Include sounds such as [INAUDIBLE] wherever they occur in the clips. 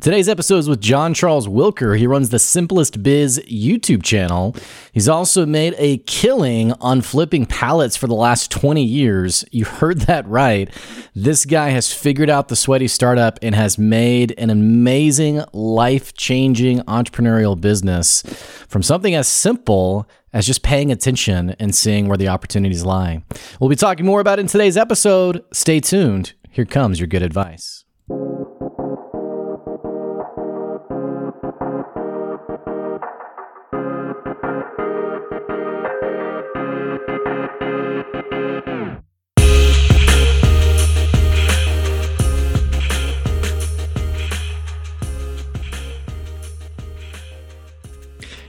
Today's episode is with John Charles Wilker. He runs the Simplest Biz YouTube channel. He's also made a killing on flipping pallets for the last 20 years. You heard that right. This guy has figured out the sweaty startup and has made an amazing, life changing entrepreneurial business from something as simple as just paying attention and seeing where the opportunities lie. We'll be talking more about it in today's episode. Stay tuned. Here comes your good advice.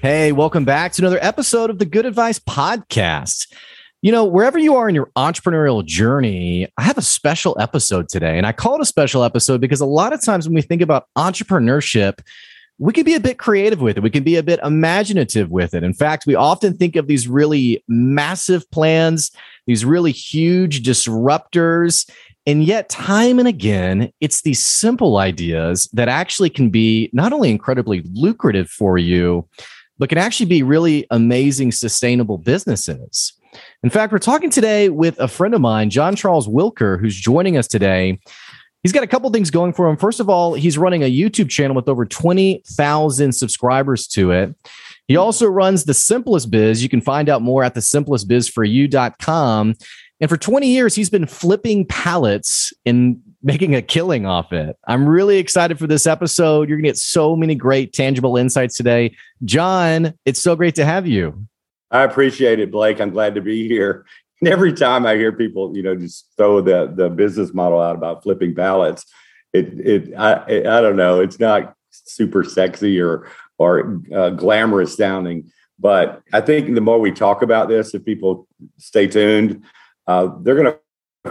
Hey, welcome back to another episode of the Good Advice Podcast. You know, wherever you are in your entrepreneurial journey, I have a special episode today. And I call it a special episode because a lot of times when we think about entrepreneurship, we can be a bit creative with it. We can be a bit imaginative with it. In fact, we often think of these really massive plans, these really huge disruptors. And yet, time and again, it's these simple ideas that actually can be not only incredibly lucrative for you, but can actually be really amazing, sustainable businesses. In fact, we're talking today with a friend of mine, John Charles Wilker, who's joining us today. He's got a couple things going for him. First of all, he's running a YouTube channel with over 20,000 subscribers to it. He also runs The Simplest Biz. You can find out more at thesimplestbizforyou.com. And for 20 years, he's been flipping pallets and making a killing off it. I'm really excited for this episode. You're going to get so many great tangible insights today. John, it's so great to have you. I appreciate it, Blake. I'm glad to be here. And every time I hear people, you know, just throw the the business model out about flipping pallets, it it I I don't know, it's not super sexy or or uh, glamorous sounding. But I think the more we talk about this, if people stay tuned, uh, they're going to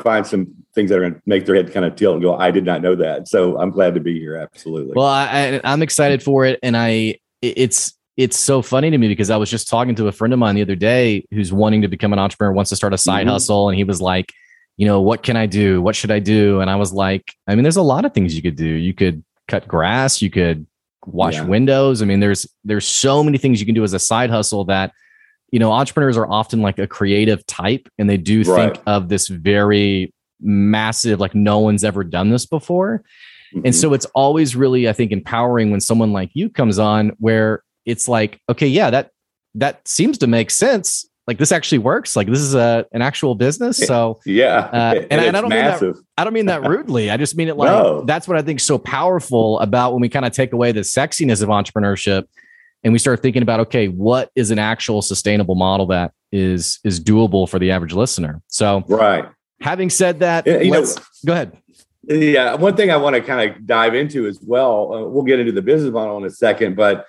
find some things that are going to make their head kind of tilt and go, I did not know that. So I'm glad to be here. Absolutely. Well, I, I'm excited for it. And I, it's, it's so funny to me because I was just talking to a friend of mine the other day who's wanting to become an entrepreneur, wants to start a side mm-hmm. hustle. And he was like, you know, what can I do? What should I do? And I was like, I mean, there's a lot of things you could do. You could cut grass, you could wash yeah. windows. I mean, there's there's so many things you can do as a side hustle that you know, entrepreneurs are often like a creative type and they do right. think of this very massive, like no one's ever done this before. Mm-hmm. And so it's always really, I think, empowering when someone like you comes on where it's like, okay, yeah, that that seems to make sense. Like this actually works. Like this is a an actual business. So yeah, uh, and, and, [LAUGHS] and I don't massive. mean that. I don't mean that [LAUGHS] rudely. I just mean it like no. that's what I think so powerful about when we kind of take away the sexiness of entrepreneurship and we start thinking about okay what is an actual sustainable model that is is doable for the average listener? So right. having said that you know, go ahead. yeah one thing i want to kind of dive into as well uh, we'll get into the business model in a second but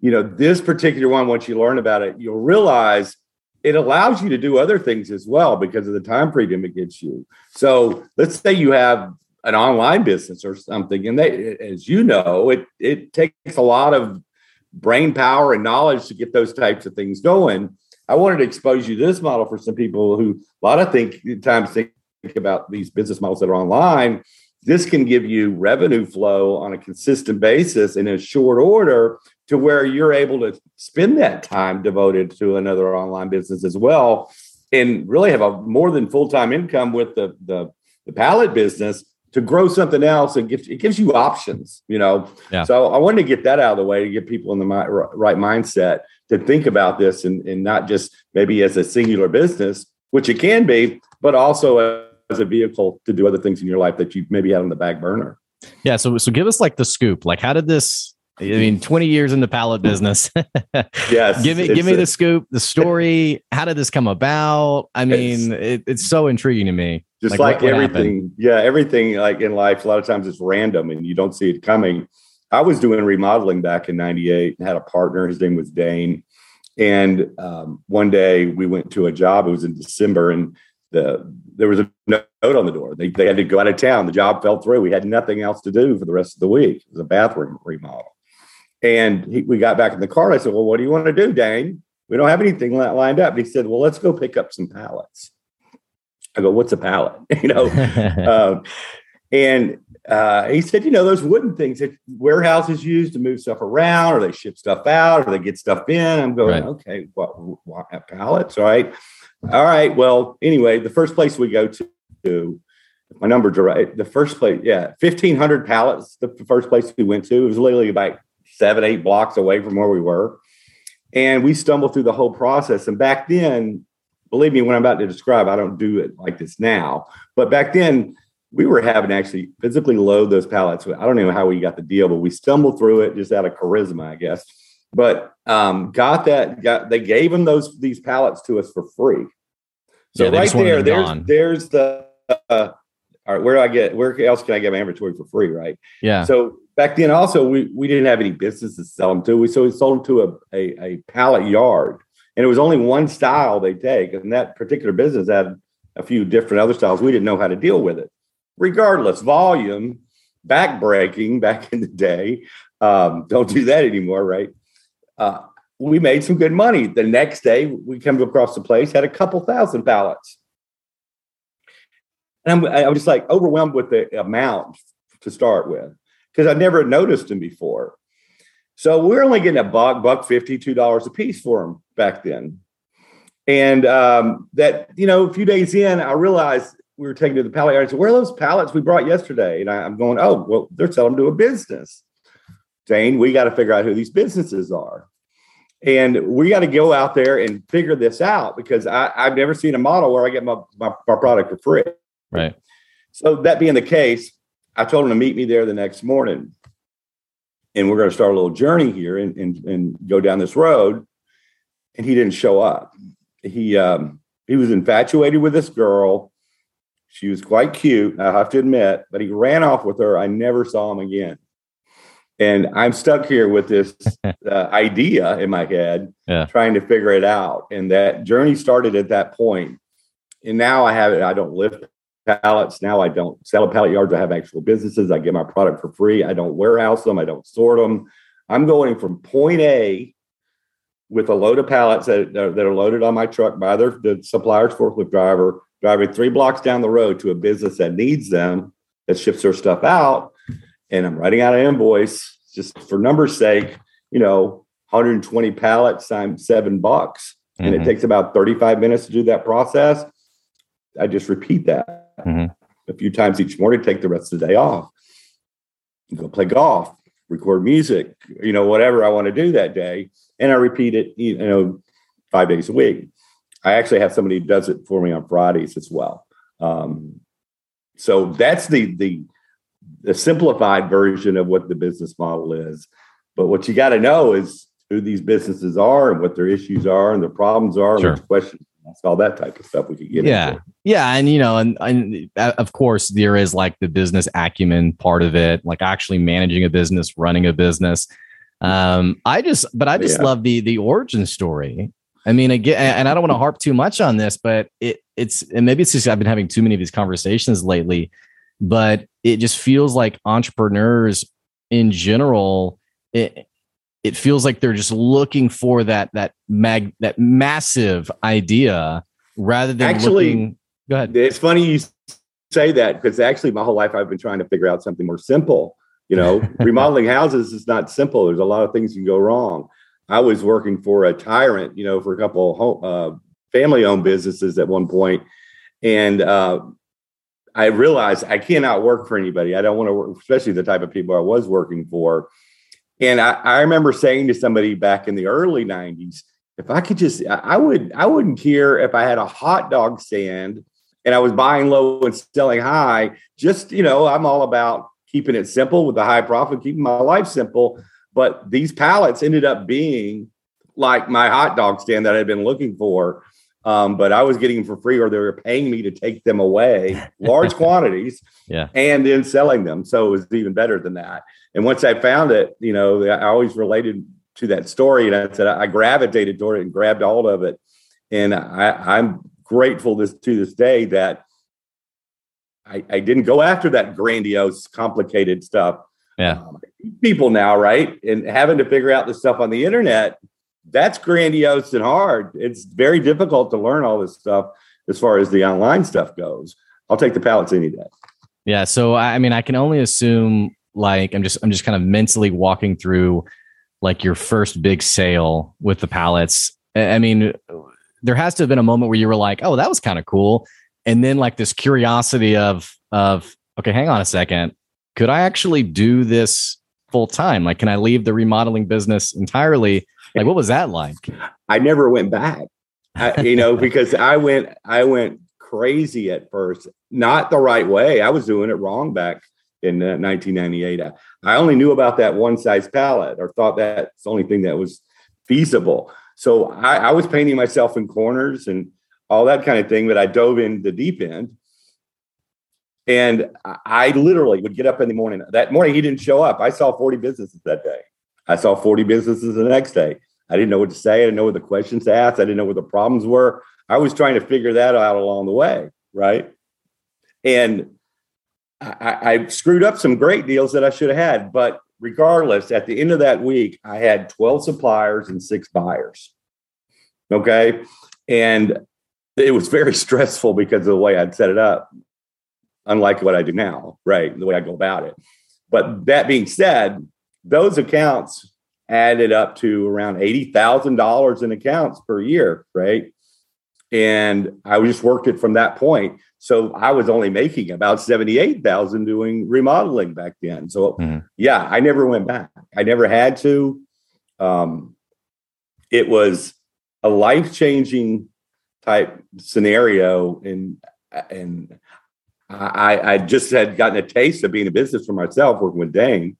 you know this particular one once you learn about it you'll realize it allows you to do other things as well because of the time freedom it gives you. So let's say you have an online business or something and they as you know it it takes a lot of brain power and knowledge to get those types of things going. I wanted to expose you this model for some people who a lot of think times think about these business models that are online. This can give you revenue flow on a consistent basis in a short order to where you're able to spend that time devoted to another online business as well and really have a more than full-time income with the the, the pallet business to grow something else and gives it gives you options you know yeah. so i wanted to get that out of the way to get people in the right mindset to think about this and, and not just maybe as a singular business which it can be but also as a vehicle to do other things in your life that you maybe had on the back burner yeah so so give us like the scoop like how did this I mean, 20 years in the pallet business. [LAUGHS] yes. give me, give me the scoop, the story. How did this come about? I mean, it's, it, it's so intriguing to me just like, like what, what everything happened? yeah everything like in life a lot of times it's random and you don't see it coming I was doing remodeling back in 98 and had a partner. His name was Dane. And um, one day we went to a job. It was in December, and the there was a note on the door. They, they had to go out of town. The job fell through. We had nothing else to do for the rest of the week. It was a bathroom remodel. And he, we got back in the car. I said, Well, what do you want to do, Dane? We don't have anything lined up. And he said, Well, let's go pick up some pallets. I go, What's a pallet? [LAUGHS] you know? [LAUGHS] um, and uh, he said, you know, those wooden things that warehouses use to move stuff around, or they ship stuff out, or they get stuff in. I'm going, right. okay, what, what pallets? All right. All right. Well, anyway, the first place we go to, my numbers are right. The first place, yeah, 1,500 pallets. The first place we went to, it was literally about seven, eight blocks away from where we were. And we stumbled through the whole process. And back then, believe me, when I'm about to describe, I don't do it like this now. But back then, we were having to actually physically load those pallets. I don't know how we got the deal, but we stumbled through it just out of charisma, I guess. But um, got that. Got they gave them those these pallets to us for free. So yeah, right there, there's gone. there's the. Uh, all right, where do I get? Where else can I get my inventory for free? Right. Yeah. So back then, also we we didn't have any business to sell them to. We so we sold them to a a, a pallet yard, and it was only one style they take, and that particular business had a few different other styles. We didn't know how to deal with it regardless, volume, backbreaking back in the day. Um, don't do that anymore, right? Uh, we made some good money. The next day, we come across the place, had a couple thousand pallets. And I'm, I was just like overwhelmed with the amount to start with because I never noticed them before. So we we're only getting a buck, buck fifty, two dollars a piece for them back then. And um, that, you know, a few days in, I realized we were taking to the pallet yard. I said, "Where are those pallets we brought yesterday?" And I, am going, "Oh, well, they're selling them to a business." Dane, we got to figure out who these businesses are, and we got to go out there and figure this out because I, have never seen a model where I get my, my, my product for free. Right. So that being the case, I told him to meet me there the next morning, and we're going to start a little journey here and and, and go down this road. And he didn't show up. He um, he was infatuated with this girl she was quite cute, I have to admit, but he ran off with her. I never saw him again. And I'm stuck here with this [LAUGHS] uh, idea in my head, yeah. trying to figure it out. And that journey started at that point. And now I have it. I don't lift pallets. Now I don't sell a pallet yards. I have actual businesses. I get my product for free. I don't warehouse them. I don't sort them. I'm going from point A with a load of pallets that, that are loaded on my truck by their, the supplier's forklift driver driving three blocks down the road to a business that needs them, that ships their stuff out, and I'm writing out an invoice just for numbers' sake, you know, 120 pallets times seven bucks. Mm-hmm. And it mm-hmm. takes about 35 minutes to do that process. I just repeat that mm-hmm. a few times each morning, take the rest of the day off. Go play golf, record music, you know, whatever I want to do that day. And I repeat it, you know, five days a week. I actually have somebody who does it for me on Fridays as well. Um, so that's the, the the simplified version of what the business model is. But what you got to know is who these businesses are and what their issues are and their problems are sure. and questions. That's all that type of stuff we could get yeah. Into. Yeah. And, you know, and, and uh, of course, there is like the business acumen part of it, like actually managing a business, running a business. Um, I just, but I just yeah. love the the origin story I mean, again, and I don't want to harp too much on this, but it it's and maybe it's just I've been having too many of these conversations lately, but it just feels like entrepreneurs in general, it it feels like they're just looking for that that mag that massive idea rather than actually. Looking, go ahead. It's funny you say that because actually my whole life I've been trying to figure out something more simple. You know, [LAUGHS] remodeling houses is not simple. There's a lot of things can go wrong. I was working for a tyrant, you know, for a couple uh, family owned businesses at one point, and uh, I realized I cannot work for anybody. I don't want to work, especially the type of people I was working for. And I, I remember saying to somebody back in the early '90s, if I could just, I would, I wouldn't care if I had a hot dog stand and I was buying low and selling high. Just you know, I'm all about keeping it simple with a high profit, keeping my life simple. But these pallets ended up being like my hot dog stand that I'd been looking for. Um, but I was getting them for free, or they were paying me to take them away, [LAUGHS] large quantities, yeah, and then selling them. So it was even better than that. And once I found it, you know, I always related to that story, and I said I gravitated toward it and grabbed all of it. And I, I'm grateful this to this day that I, I didn't go after that grandiose, complicated stuff. Yeah, um, people now, right, and having to figure out the stuff on the internet that's grandiose and hard. It's very difficult to learn all this stuff as far as the online stuff goes. I'll take the pallets any day. Yeah. So I mean, I can only assume like I'm just I'm just kind of mentally walking through like your first big sale with the pallets. I mean, there has to have been a moment where you were like, "Oh, that was kind of cool," and then like this curiosity of of okay, hang on a second, could I actually do this full time? Like, can I leave the remodeling business entirely like, what was that like? [LAUGHS] I never went back. I, you know, [LAUGHS] because I went, I went crazy at first, not the right way. I was doing it wrong back in uh, 1998. I, I only knew about that one size pallet, or thought that's the only thing that was feasible. So I, I was painting myself in corners and all that kind of thing. But I dove in the deep end. And I literally would get up in the morning. That morning, he didn't show up. I saw 40 businesses that day. I saw 40 businesses the next day. I didn't know what to say. I didn't know what the questions to ask. I didn't know what the problems were. I was trying to figure that out along the way, right? And I, I screwed up some great deals that I should have had. But regardless, at the end of that week, I had 12 suppliers and six buyers. Okay. And it was very [LAUGHS] stressful because of the way I'd set it up, unlike what I do now, right? The way I go about it. But that being said, those accounts added up to around $80,000 in accounts per year, right? And I just worked it from that point. So I was only making about 78,000 doing remodeling back then. So mm-hmm. yeah, I never went back. I never had to. Um, it was a life-changing type scenario and and I, I just had gotten a taste of being a business for myself working with Dane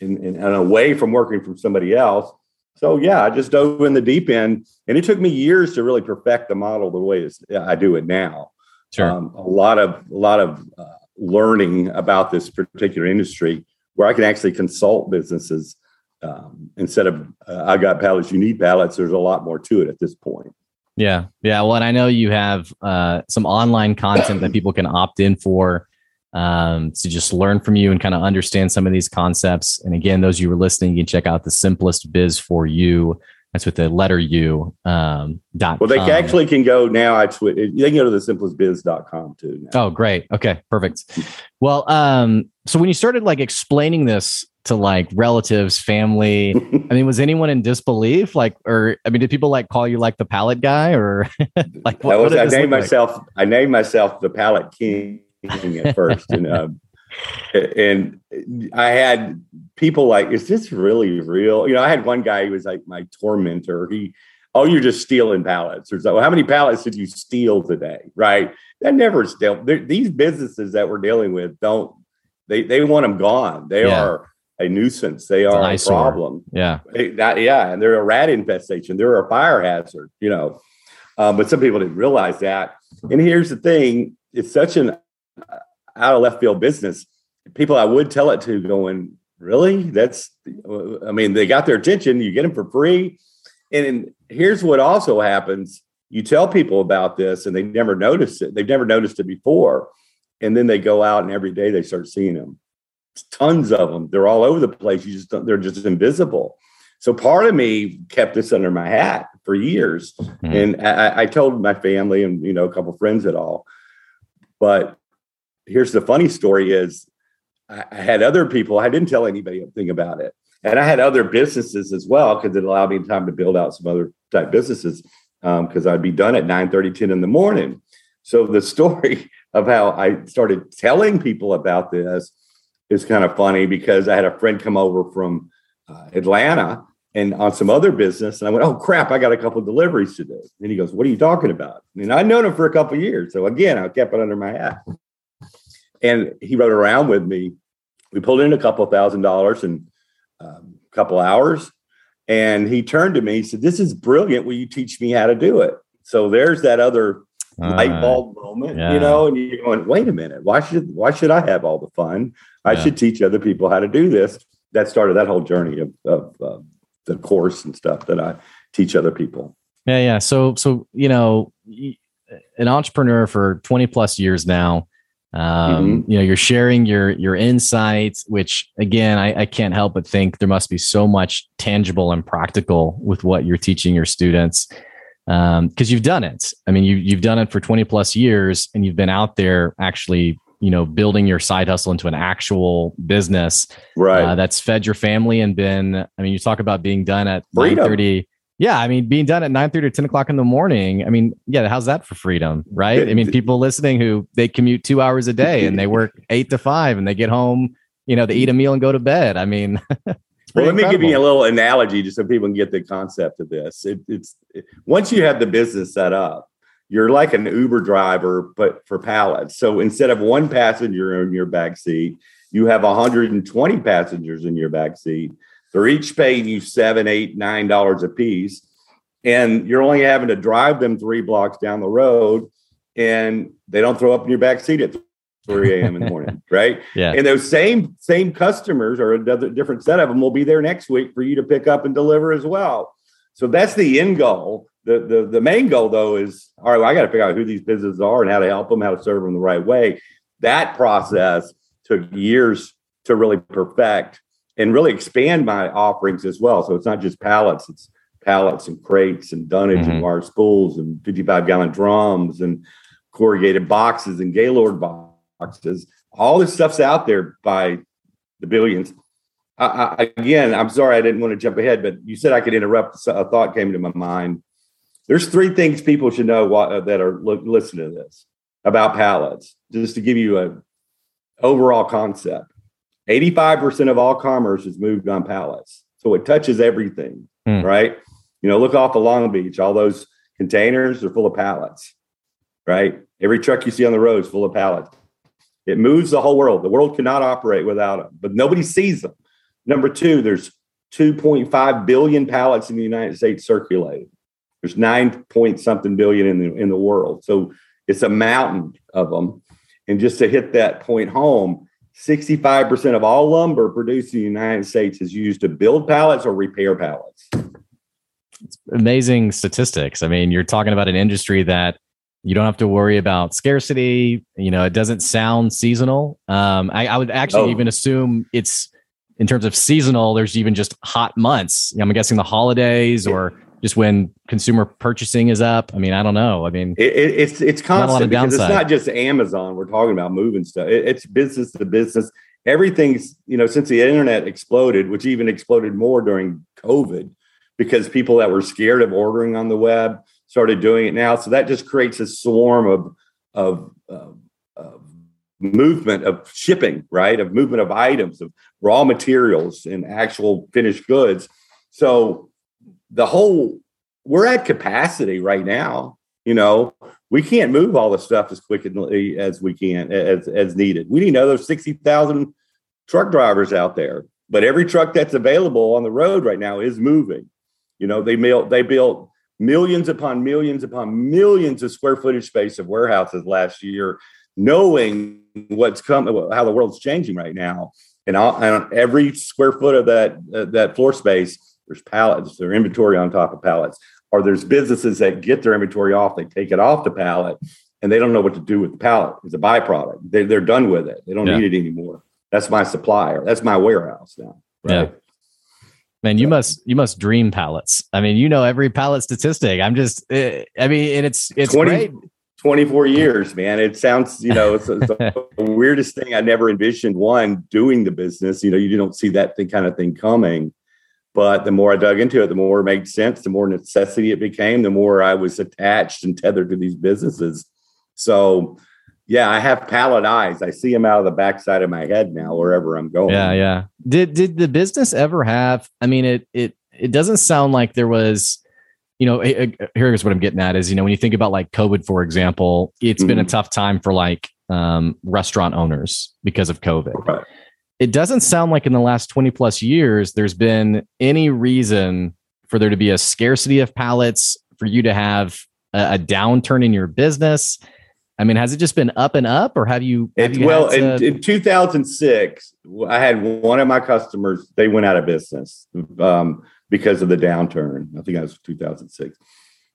and, and, and away from working from somebody else. So yeah, I just dove in the deep end, and it took me years to really perfect the model the way I do it now. Sure. Um, a lot of a lot of uh, learning about this particular industry, where I can actually consult businesses um, instead of uh, I got pallets, you need pallets. There's a lot more to it at this point. Yeah, yeah. Well, and I know you have uh, some online content that people can opt in for um, to just learn from you and kind of understand some of these concepts. And again, those you were listening, you can check out the simplest biz for you. That's with the letter U. Um, dot well, they com. actually can go now. I tw- they can go to the simplestbiz.com too. Now. Oh, great. Okay, perfect. Well, um, so when you started like explaining this to like relatives, family, I mean, was anyone in disbelief? Like, or I mean, did people like call you like the pallet guy or [LAUGHS] like what, was, what I named myself, like? I named myself the pallet king at first, and uh, and I had people like, "Is this really real?" You know, I had one guy who was like my tormentor. He, oh, you're just stealing pallets, or so. Well, how many pallets did you steal today? Right? That never steal. These businesses that we're dealing with don't. They they want them gone. They yeah. are a nuisance. They are a problem. Yeah. They, that, yeah. And they're a rat infestation. They're a fire hazard, you know. Um, but some people didn't realize that. And here's the thing it's such an out of left field business. People I would tell it to going, really? That's, I mean, they got their attention. You get them for free. And here's what also happens you tell people about this and they never notice it. They've never noticed it before. And then they go out and every day they start seeing them. Tons of them. They're all over the place. You just they're just invisible. So part of me kept this under my hat for years. Mm-hmm. And I, I, told my family and you know a couple friends at all. But here's the funny story is I, I had other people, I didn't tell anybody anything about it. And I had other businesses as well because it allowed me time to build out some other type businesses because um, I'd be done at 9 30, 10 in the morning. So the [LAUGHS] story of how I started telling people about this is kind of funny because I had a friend come over from uh, Atlanta and on some other business. And I went, oh crap, I got a couple deliveries to do. And he goes, what are you talking about? And I'd known him for a couple years. So again, I kept it under my hat. And he rode around with me. We pulled in a couple thousand dollars in um, a couple hours. And he turned to me, he said, This is brilliant. Will you teach me how to do it? So there's that other Uh, light bulb moment, yeah. you know, and you're going, wait a minute, why should why should I have all the fun? I Yeah. should teach other people how to do this. That started that whole journey of, of uh, the course and stuff that I teach other people. Yeah, yeah. So, so you know, an entrepreneur for twenty plus years now um, mm-hmm. you know you're sharing your your insights which again I, I, can't help but think there must be so much tangible and practical with what you're teaching your students um, because you've done it. I mean you, you've done it for 20 plus years and you've been out there actually you know building your side hustle into an actual business uh, right. uh, that's fed your family and been i mean you talk about being done at 30 yeah i mean being done at 9.30 or 10 o'clock in the morning i mean yeah how's that for freedom right i mean people listening who they commute two hours a day and they [LAUGHS] work eight to five and they get home you know they eat a meal and go to bed i mean [LAUGHS] well, let me give you a little analogy just so people can get the concept of this. It, it's it- once you have the business set up, you're like an Uber driver, but for pallets. So instead of one passenger in your back seat, you have 120 passengers in your back seat. They're each paying you seven, eight, nine dollars a piece, and you're only having to drive them three blocks down the road, and they don't throw up in your back seat at 3 a.m. in the morning, [LAUGHS] right? yeah And those same same customers or another different set of them will be there next week for you to pick up and deliver as well. So that's the end goal. The the, the main goal though is all right. Well, I got to figure out who these businesses are and how to help them, how to serve them the right way. That process took years to really perfect and really expand my offerings as well. So it's not just pallets; it's pallets and crates and dunnage Mhm. and wire spools and 55 gallon drums and corrugated boxes and Gaylord boxes. All this stuff's out there by the billions. I, I, again, I'm sorry I didn't want to jump ahead, but you said I could interrupt. So A thought came to my mind. There's three things people should know what, uh, that are li- listening to this about pallets. Just to give you a overall concept, 85% of all commerce is moved on pallets, so it touches everything. Hmm. Right? You know, look off of Long Beach. All those containers are full of pallets. Right? Every truck you see on the road is full of pallets. It moves the whole world. The world cannot operate without them, but nobody sees them. Number two, there's 2.5 billion pallets in the United States circulating. There's nine point something billion in the in the world. So it's a mountain of them. And just to hit that point home, 65% of all lumber produced in the United States is used to build pallets or repair pallets. amazing statistics. I mean, you're talking about an industry that you don't have to worry about scarcity. You know, it doesn't sound seasonal. Um, I, I would actually Oh. even assume it's in terms of seasonal. There's even just hot months. I'm guessing the holidays or just when consumer purchasing is up. I mean, I don't know. I mean, It, it, it's it's Not a lot of constant because it's not just Amazon. We're talking about moving stuff. It- it's business to business. Everything's you know since the internet exploded, which even exploded more during COVID, because people that were scared of ordering on the web started doing it now. So that just creates a swarm of of, of, of movement of shipping, right? Of movement of items, of raw materials and actual finished goods. So the whole we're at capacity right now. You know, we can't move all the stuff as quickly as we can as as needed. We need another sixty thousand truck drivers out there, but every truck that's available on the road right now is moving. You know, they built they built millions upon millions upon millions of square footage space of warehouses last year, knowing what's coming, how the world's changing right now, and on, and every square foot of that uh, that floor space, there's pallets, there's inventory on top of pallets or there's businesses that get their inventory off, they take it off the pallet, and they don't know what to do with the pallet. It's a byproduct. They, they're done with it. They don't Yeah. need it anymore. That's my supplier. That's my warehouse now. Right. man, you must you must dream pallets. I mean, you know every pallet statistic. I'm just, eh, I mean, and it's it's 20 great. 24 years, man. It sounds, you know, it's, it's [LAUGHS] the weirdest thing. I never envisioned one doing the business. You know, you don't see that thing, kind of thing coming. But the more I dug into it, the more it made sense, the more necessity it became, the more I was attached and tethered to these businesses. So, yeah, I have pallet eyes. I see them out of the backside of my head now, wherever I'm going. Yeah, yeah. Did did the business ever have? I mean, it it it doesn't sound like there was. You know, here's what I'm getting at is you know when you think about like COVID, for example, it's been a Mhm. tough time for like um, restaurant owners because of COVID. Right. It doesn't sound like in the last 20 plus years there's been any reason for there to be a scarcity of pallets for you to have a, a downturn in your business? I mean, has it just been up and up, or have you? Have you well, to- in, in 2006, I had one of my customers. They went out of business um, because of the downturn. I think that was 2006.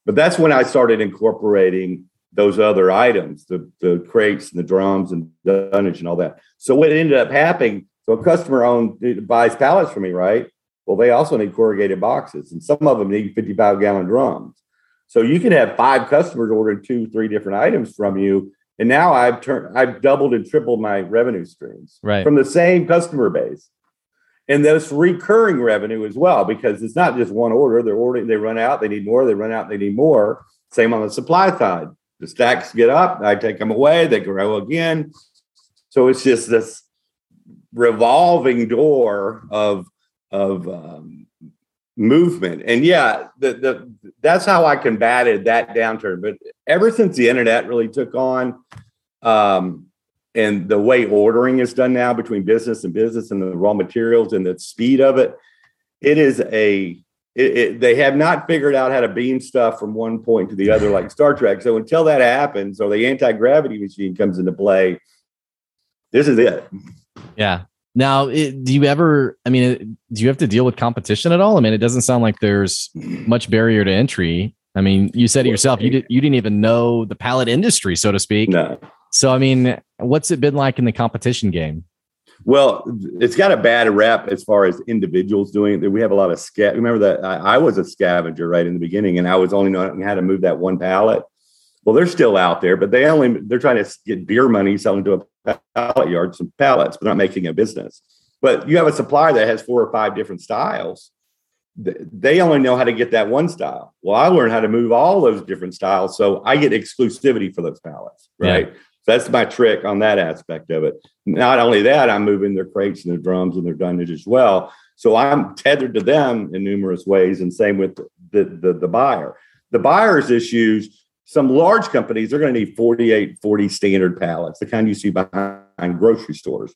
But that's when I started incorporating those other items, the the crates and the drums and dunnage and all that. So what ended up happening? So a customer owned buys pallets from me, right? Well, they also need corrugated boxes, and some of them need 55 gallon drums. So you can have five customers ordering two, three different items from you, and now I've turned, I've doubled and tripled my revenue streams right. from the same customer base, and that's recurring revenue as well, because it's not just one order. They're ordering, they run out, they need more, they run out, they need more. Same on the supply side. The stacks get up, I take them away, they grow again. So it's just this revolving door of of um, movement. And yeah, the, the that's how I combated that downturn. But ever since the internet really took on, um, and the way ordering is done now between business and business and the raw materials and the speed of it, it is a it, it, they have not figured out how to beam stuff from one point to the other like [LAUGHS] Star Trek. So until that happens, or the anti gravity machine comes into play, this is it. Yeah. Now, it, do you ever? I mean, it, do you have to deal with competition at all? I mean, it doesn't sound like there's much barrier to entry. I mean, you said it yourself. You did. You didn't even know the pallet industry, so to speak. No. So, I mean, what's it been like in the competition game? Well, it's got a bad rep as far as individuals doing it. We have a lot of sca- Remember that I, I was a scavenger right in the beginning, and I was only knowing how to move that one pallet. Well, they're still out there, but they only they're trying to get beer money selling to a pallet yard some pallets, but not making a business. But you have a supplier that has four or five different styles. They only know how to get that one style. Well, I learned how to move all those different styles, so I get exclusivity for those pallets, right? Yeah. So that's my trick on that aspect of it. Not only that, I'm moving their crates and their drums and their dunnage as well. So I'm tethered to them in numerous ways, and same with the the, the buyer. The buyer's issues some large companies are going to need 48 40 standard pallets the kind you see behind grocery stores.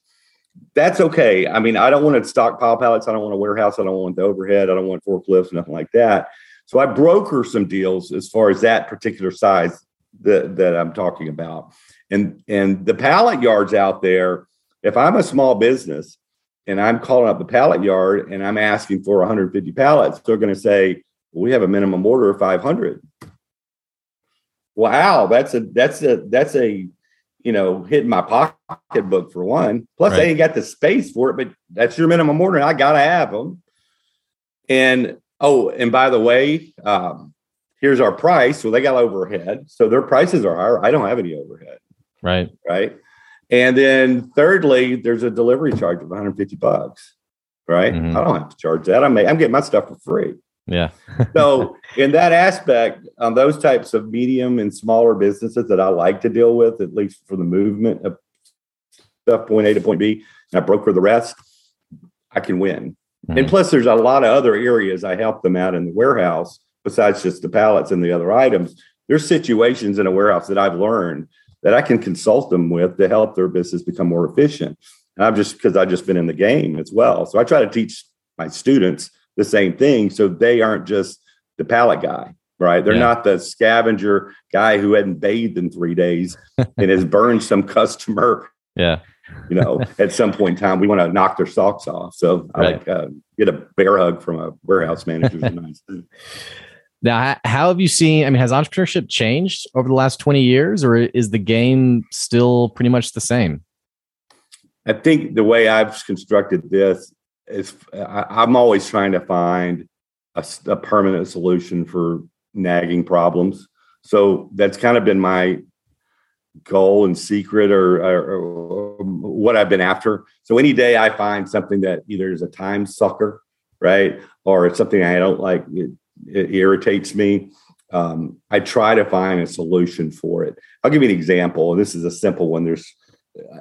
That's okay. I mean i don't want to stockpile pallets i don't want a warehouse i don't want the overhead i don't want forklifts nothing like that. So i broker some deals as far as that particular size that, that i'm talking about. And and the pallet yards out there if i'm a small business and i'm calling up the pallet yard and i'm asking for 150 pallets they're going to say well, we have a minimum order of 500 wow, that's a that's a that's a you know hitting my pocketbook for one. Plus, right. they ain't got the space for it, but that's your minimum order. I gotta have them. And oh, and by the way, um, here's our price. So they got overhead, so their prices are higher. I don't have any overhead. Right. Right. And then thirdly, there's a delivery charge of 150 bucks. Right. Mm-hmm. I don't have to charge that. I'm I'm getting my stuff for free. Yeah. [LAUGHS] so in that aspect, um, those types of medium and smaller businesses that I like to deal with, at least for the movement of stuff point A to point B, and I broker the rest, I can win. Mm-hmm. And plus, there's a lot of other areas I help them out in the warehouse besides just the pallets and the other items. There's situations in a warehouse that I've learned that I can consult them with to help their business become more efficient. And I've just because I've just been in the game as well. So I try to teach my students the same thing. So they aren't just the pallet guy, right? They're yeah. not the scavenger guy who hadn't bathed in three days [LAUGHS] and has burned some customer. Yeah. you know, at some point in time, we want to knock their socks off. So I like uh, get a bear hug from a warehouse manager. [LAUGHS] nice now, how have you seen? I mean, has entrepreneurship changed over the last 20 years or is the game still pretty much the same? I think the way I've constructed this is I, am always trying to find a, a, permanent solution for nagging problems. So that's kind of been my goal and secret or, or, or, what I've been after. So any day I find something that either is a time sucker, right, or it's something I don't like, it, it irritates me. Um, I try to find a solution for it. I'll give you an example. This is a simple one. There's,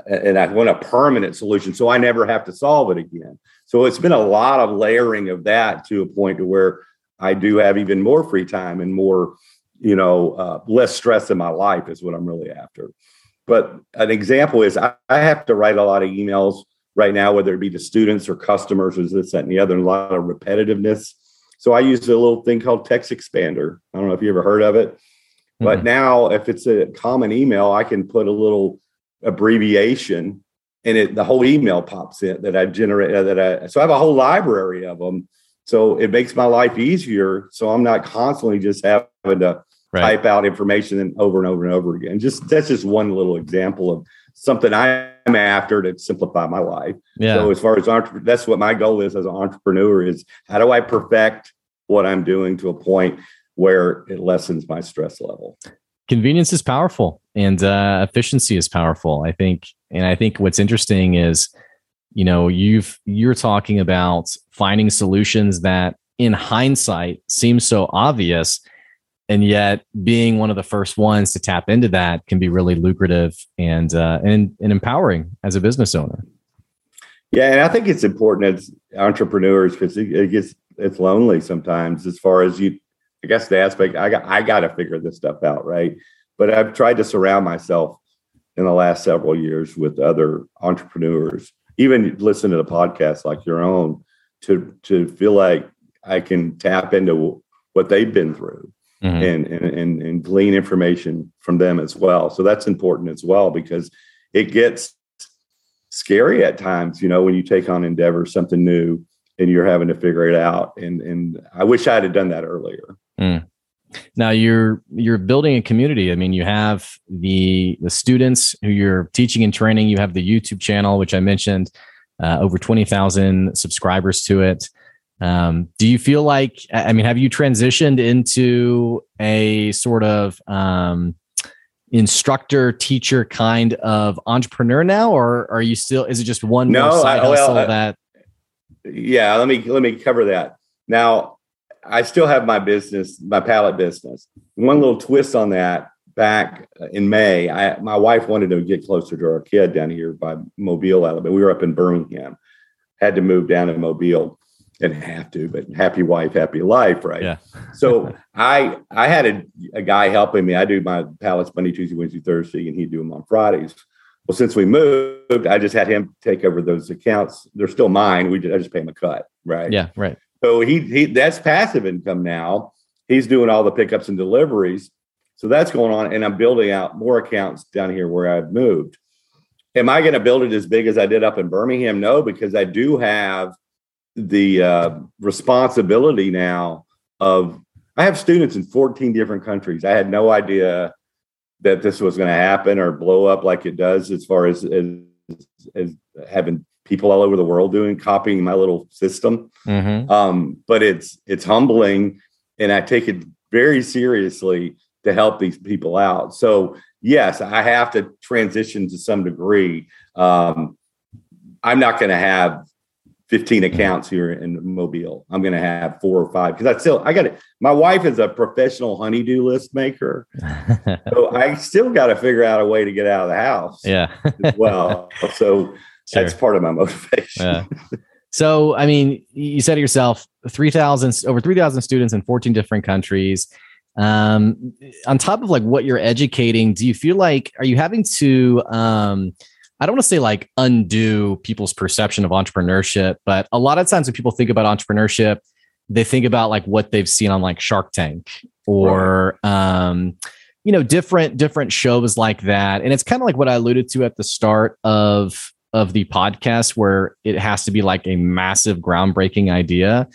and I want a permanent solution so I never have to solve it again. So it's been a lot of layering of that to a point to where I do have even more free time and more, you know, uh, less stress in my life is what I'm really after. But an example is I, I, have to write a lot of emails right now, whether it be to students or customers or this, that, and the other, and a lot of repetitiveness. So I use a little thing called TextExpander. I don't know if you ever heard of it. But now, if it's a common email, I can put a little abbreviation and it the whole email pops in that I generate uh, that I so I have a whole library of them. So it makes my life easier. So I'm not constantly just having to right. type out information over and over and over again. Just that's just one little example of something I'm after to simplify my life. Yeah. So as far as entrepreneur, that's what my goal is as an entrepreneur is how do I perfect what I'm doing to a point where it lessens my stress level. Convenience is powerful and uh, efficiency is powerful. I think, and I think what's interesting is, you know, you've you're talking about finding solutions that, in hindsight, seem so obvious, and yet being one of the first ones to tap into that can be really lucrative and uh, and, and empowering as a business owner. Yeah, and I think it's important as entrepreneurs because it, it gets it's lonely sometimes as far as you I guess the aspect I got I got to figure this stuff out, right? But I've tried to surround myself in the last several years with other entrepreneurs, even listen to the podcast like your own, to to feel like I can tap into what they've been through mm-hmm. and, and and and glean information from them as well. So that's important as well because it gets scary at times, you know, when you take on endeavor, something new and you're having to figure it out. And and I wish I had done that earlier. Mm. Now you're you're building a community. I mean, you have the the students who you're teaching and training. You have the YouTube channel, which I mentioned, uh, over twenty thousand subscribers to it. Um, do you feel like? I mean, have you transitioned into a sort of um, instructor teacher kind of entrepreneur now, or are you still? Is it just one no, more side I, hustle well, that? Yeah, let me let me cover that now I still have my business, my pallet business. One little twist on that back in May, I, my wife wanted to get closer to our kid down here by Mobile, Alabama. We were up in Birmingham, had to move down to Mobile. Didn't have to, but happy wife, happy life, right? Yeah. [LAUGHS] so I I had a, a guy helping me. I do my pallets Monday, Tuesday, Wednesday, Thursday, and he'd do them on Fridays. Well, since we moved, I just had him take over those accounts. They're still mine. We did, I just pay him a cut, right? Yeah, right. So he he that's passive income now. He's doing all the pickups and deliveries. So that's going on. And I'm building out more accounts down here where I've moved. Am I going to build it as big as I did up in Birmingham? No, because I do have the uh, responsibility now of I have students in 14 different countries. I had no idea that this was going to happen or blow up like it does as far as, as, as having people all over the world doing copying my little system. Mm-hmm. um, but it's it's humbling and i take it very seriously to help these people out. So yes i have to transition to some degree. Um, i'm not going to have 15 accounts here in mobile. I'm going to have four or five because i still i got it my wife is a professional honeydew list maker. [LAUGHS] So i still got to figure out a way to get out of the house yeah. well. So Sure. That's part of my motivation. Yeah. [LAUGHS] So, I mean, you said to yourself, 3,000, over 3,000 students in 14 different countries. Um, on top of like what you're educating, do you feel like, are you having to, um, I don't want to say like undo people's perception of entrepreneurship, but a lot of times when people think about entrepreneurship, they think about like what they've seen on like Shark Tank or, right. um, you know, different, different shows like that. And it's kind of like what I alluded to at the start of of the podcast where it has to be like a massive groundbreaking idea.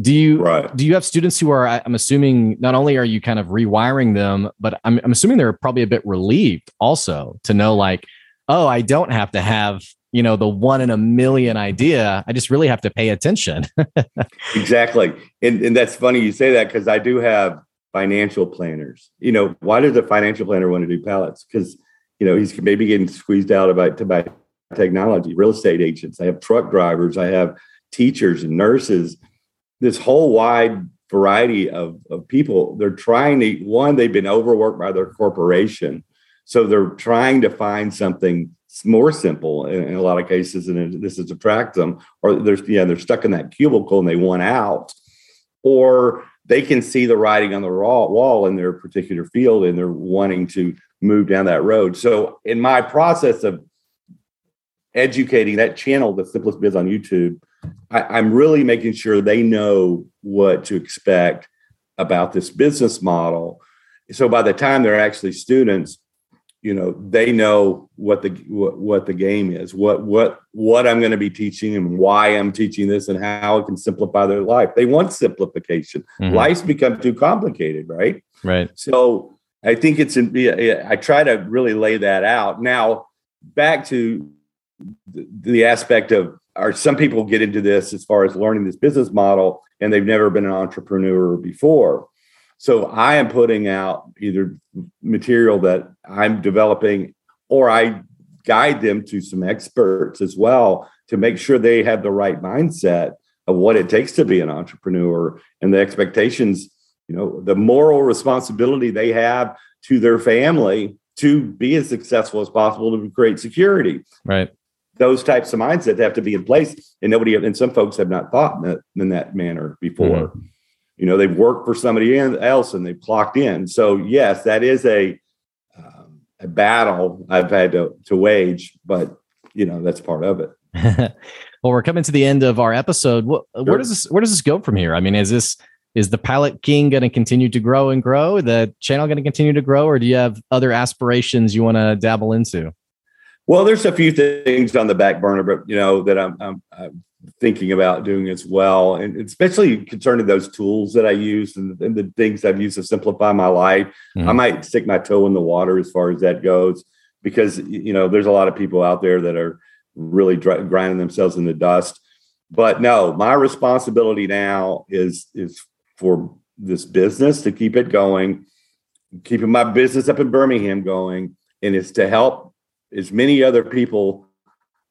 Do you right. do you have students who are i'm assuming not only are you kind of rewiring them but I'm, I'm assuming they're probably a bit relieved also to know like oh i don't have to have you know the one in a million idea. I just really have to pay attention. [LAUGHS] Exactly. And, and that's funny you say that because i do have financial planners. You know why does a financial planner want to do pallets? Because you know he's maybe getting squeezed out about to buy technology, real estate agents, I have truck drivers, I have teachers and nurses, this whole wide variety of, of people. They're trying to, one, they've been overworked by their corporation. So they're trying to find something more simple in, in a lot of cases, and this is attract them, or they're yeah, they're stuck in that cubicle and they want out, or they can see the writing on the wall in their particular field and they're wanting to move down that road. So in my process of educating that channel, the Simplest Biz on YouTube, I, am really making sure they know what to expect about this business model. so by the time they're actually students, you know they know what the what, what the game is what what what i'm going to be teaching and why i'm teaching this and how it can simplify their life. They want simplification. Mm-hmm. life's become too complicated right? Right. So i think it's in, i try to really lay that out. Now back to the, the aspect of are some people get into this as far as learning this business model and they've never been an entrepreneur before so I am putting out either material that I'm developing or I guide them to some experts as well to make sure they have the right mindset of what it takes to be an entrepreneur and the expectations, you know, the moral responsibility they have to their family to be as successful as possible to create security. Right. Those types of mindsets have to be in place, and nobody and some folks have not thought in that, in that manner before. Mm-hmm. You know they've worked for somebody else and they've clocked in. So yes that is a um, a battle i've had to to wage but you know that's part of it. [LAUGHS] Well we're coming to the end of our episode. What, sure. where does this where does this go from here? I mean is this is the pallet king going to continue to grow and grow? The channel going to continue to grow or do you have other aspirations you want to dabble into well there's a few things on the back burner but you know that i'm, I'm, I'm thinking about doing as well, and especially concerning those tools that I use and, and the things I've used to simplify my life. Mm-hmm. I might stick my toe in the water as far as that goes, because you know there's a lot of people out there that are really grinding themselves in the dust. But no, my responsibility now is is for this business to keep it going, keeping my business up in Birmingham going, and it's to help as many other people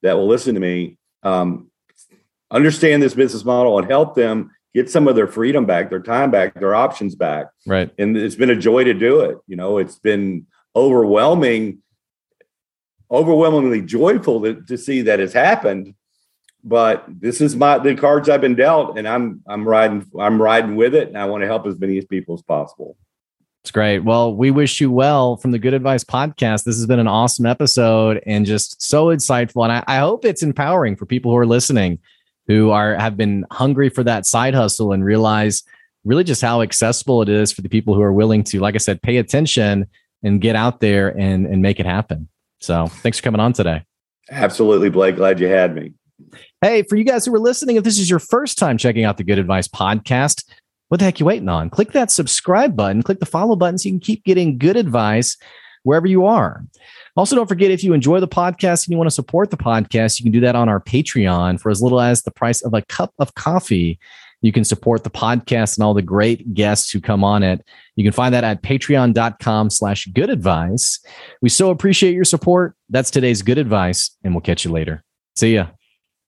that will listen to me um, understand this business model and help them get some of their freedom back, their time back, their options back. Right. And it's been a joy to do it. You know, it's been overwhelming, overwhelmingly joyful to, to see that it's happened. But this is my the cards I've been dealt, and I'm I'm riding I'm riding with it, and I want to help as many people as possible. It's great. Well, we wish you well from the Good Advice podcast. This has been an awesome episode and just so insightful. And I, I hope it's empowering for people who are listening who are have been hungry for that side hustle and realize really just how accessible it is for the people who are willing to, like I said, pay attention and get out there and, and make it happen. So thanks for coming on today. Absolutely, Blake. Glad you had me. Hey, for you guys who are listening, if this is your first time checking out the Good Advice podcast, what the heck you waiting on? Click that subscribe button, click the follow button so you can keep getting good advice wherever you are. Also, don't forget if you enjoy the podcast and you want to support the podcast, you can do that on our Patreon for as little as the price of a cup of coffee. You can support the podcast and all the great guests who come on it. You can find that at patreon.com slash good advice. We so appreciate your support. That's today's good advice, and we'll catch you later. See ya.